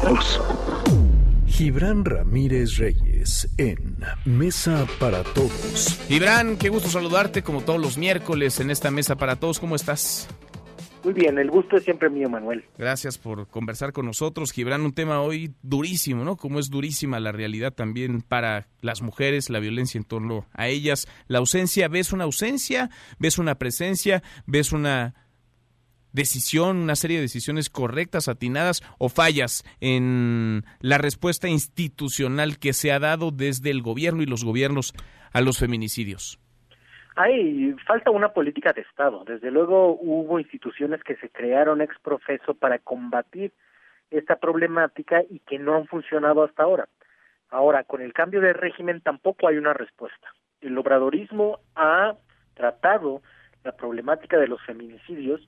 todos. Gibran Ramírez Reyes en Mesa para Todos. Gibran, qué gusto saludarte como todos los miércoles en esta Mesa para Todos. ¿Cómo estás? Muy bien, el gusto es siempre mío, Manuel. Gracias por conversar con nosotros. Gibran, un tema hoy durísimo, ¿no? Como es durísima la realidad también para las mujeres, la violencia en torno a ellas. La ausencia, ¿ves una ausencia? ¿Ves una presencia? ¿Ves una decisión, una serie de decisiones correctas, atinadas o fallas en la respuesta institucional que se ha dado desde el gobierno y los gobiernos a los feminicidios? Hay falta una política de Estado. Desde luego hubo instituciones que se crearon ex profeso para combatir esta problemática y que no han funcionado hasta ahora. Ahora, con el cambio de régimen tampoco hay una respuesta. El obradorismo ha tratado la problemática de los feminicidios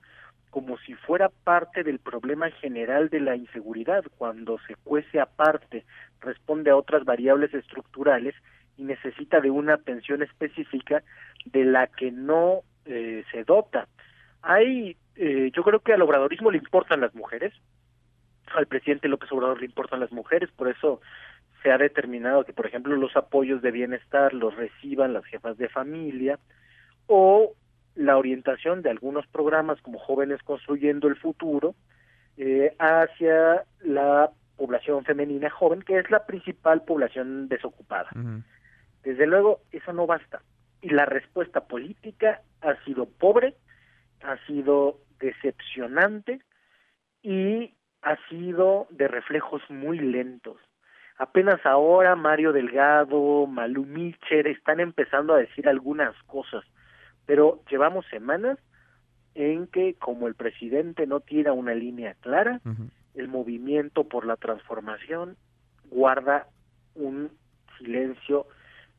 como si fuera parte del problema general de la inseguridad, cuando se cuece aparte, responde a otras variables estructurales y necesita de una atención específica de la que no eh, se dota. Hay, eh, yo creo que al obradorismo le importan las mujeres, al presidente López Obrador le importan las mujeres, por eso se ha determinado que, por ejemplo, los apoyos de bienestar los reciban las jefas de familia o la orientación de algunos programas como Jóvenes Construyendo el Futuro eh, hacia la población femenina joven, que es la principal población desocupada. Desde luego, eso no basta. Y la respuesta política ha sido pobre, ha sido decepcionante y ha sido de reflejos muy lentos. Apenas ahora Mario Delgado, Malú Mitcher están empezando a decir algunas cosas, pero llevamos semanas en que como el presidente no tira una línea clara, el movimiento por la transformación guarda un silencio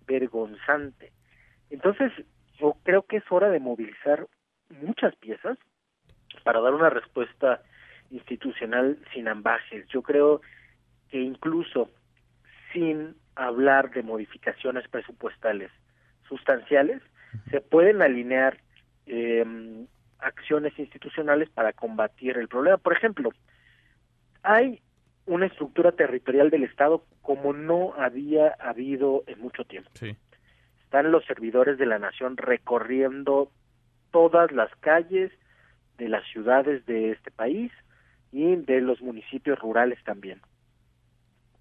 vergonzante. Entonces, yo creo que es hora de movilizar muchas piezas para dar una respuesta institucional sin ambajes. Yo creo que incluso sin hablar de modificaciones presupuestales sustanciales, se pueden alinear eh, acciones institucionales para combatir el problema. Por ejemplo, hay una estructura territorial del Estado como no había habido en mucho tiempo. Están los servidores de la nación recorriendo todas las calles de las ciudades de este país y de los municipios rurales también.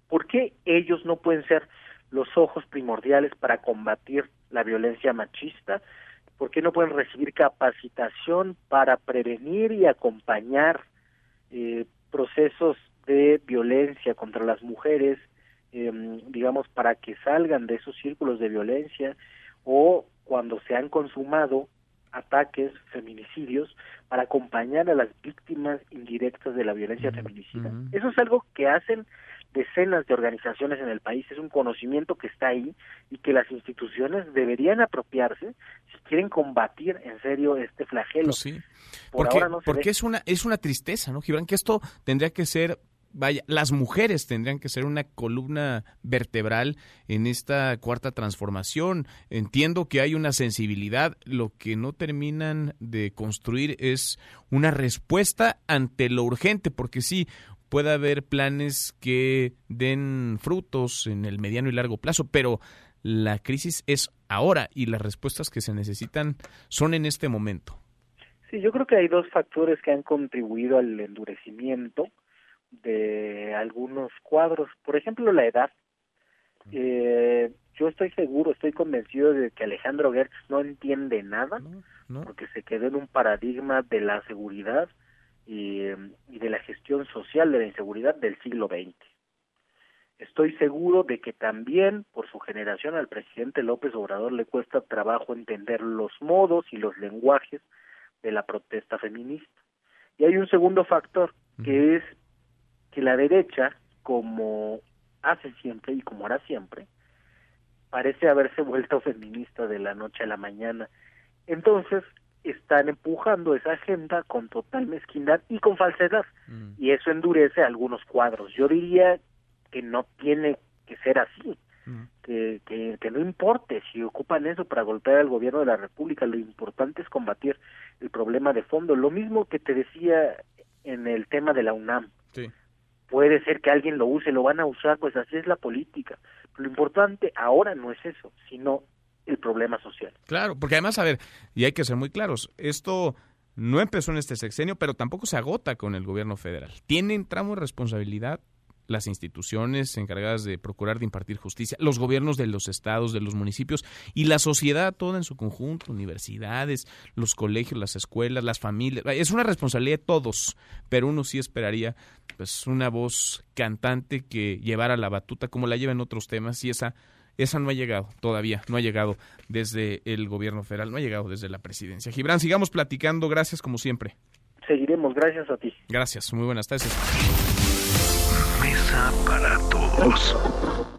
¿Por qué ellos no pueden ser los ojos primordiales para combatir la violencia machista? ¿Por qué no pueden recibir capacitación para prevenir y acompañar eh, procesos de violencia contra las mujeres, em, digamos, para que salgan de esos círculos de violencia o cuando se han consumado ataques, feminicidios, para acompañar a las víctimas indirectas de la violencia feminicida. Eso es algo que hacen decenas de organizaciones en el país, es un conocimiento que está ahí y que las instituciones deberían apropiarse si quieren combatir en serio este flagelo. Pues sí, porque, porque es una es una tristeza, ¿no, Gibran? Que esto tendría que ser vaya, las mujeres tendrían que ser una columna vertebral en esta cuarta transformación. Entiendo que hay una sensibilidad, lo que no terminan de construir es una respuesta ante lo urgente, porque sí, puede haber planes que den frutos en el mediano y largo plazo, pero la crisis es ahora y las respuestas que se necesitan son en este momento. Sí, yo creo que hay dos factores que han contribuido al endurecimiento de algunos cuadros. Por ejemplo, la edad. Eh, yo estoy seguro, estoy convencido de que Alejandro Gertz no entiende nada, porque se quedó en un paradigma de la seguridad y, y de la gestión social de la inseguridad del siglo XX. Estoy seguro de que también por su generación al presidente López Obrador le cuesta trabajo entender los modos y los lenguajes de la protesta feminista. Y hay un segundo factor, que es que la derecha, como hace siempre y como hará siempre, parece haberse vuelto feminista de la noche a la mañana. Entonces, están empujando esa agenda con total mezquindad y con falsedad. Mm. Y eso endurece algunos cuadros. Yo diría que no tiene que ser así. Mm. Que, que, que, no importe si ocupan eso para golpear al gobierno de la República, lo importante es combatir el problema de fondo. Lo mismo que te decía en el tema de la UNAM. puede ser que alguien lo use, lo van a usar, pues así es la política. Lo importante ahora no es eso, sino el problema social. Claro, porque además, a ver, y hay que ser muy claros, esto no empezó en este sexenio, pero tampoco se agota con el gobierno federal. Tienen tramo de responsabilidad las instituciones encargadas de procurar de impartir justicia, los gobiernos de los estados, de los municipios y la sociedad toda en su conjunto, universidades, los colegios, las escuelas, las familias. Es una responsabilidad de todos, pero uno sí esperaría pues una voz cantante que llevara la batuta como la lleva en otros temas y esa esa no ha llegado todavía, no ha llegado desde el gobierno federal, no ha llegado desde la presidencia. Gibran, sigamos platicando, gracias como siempre. Seguiremos, gracias a ti. Gracias, muy buenas tardes para todos.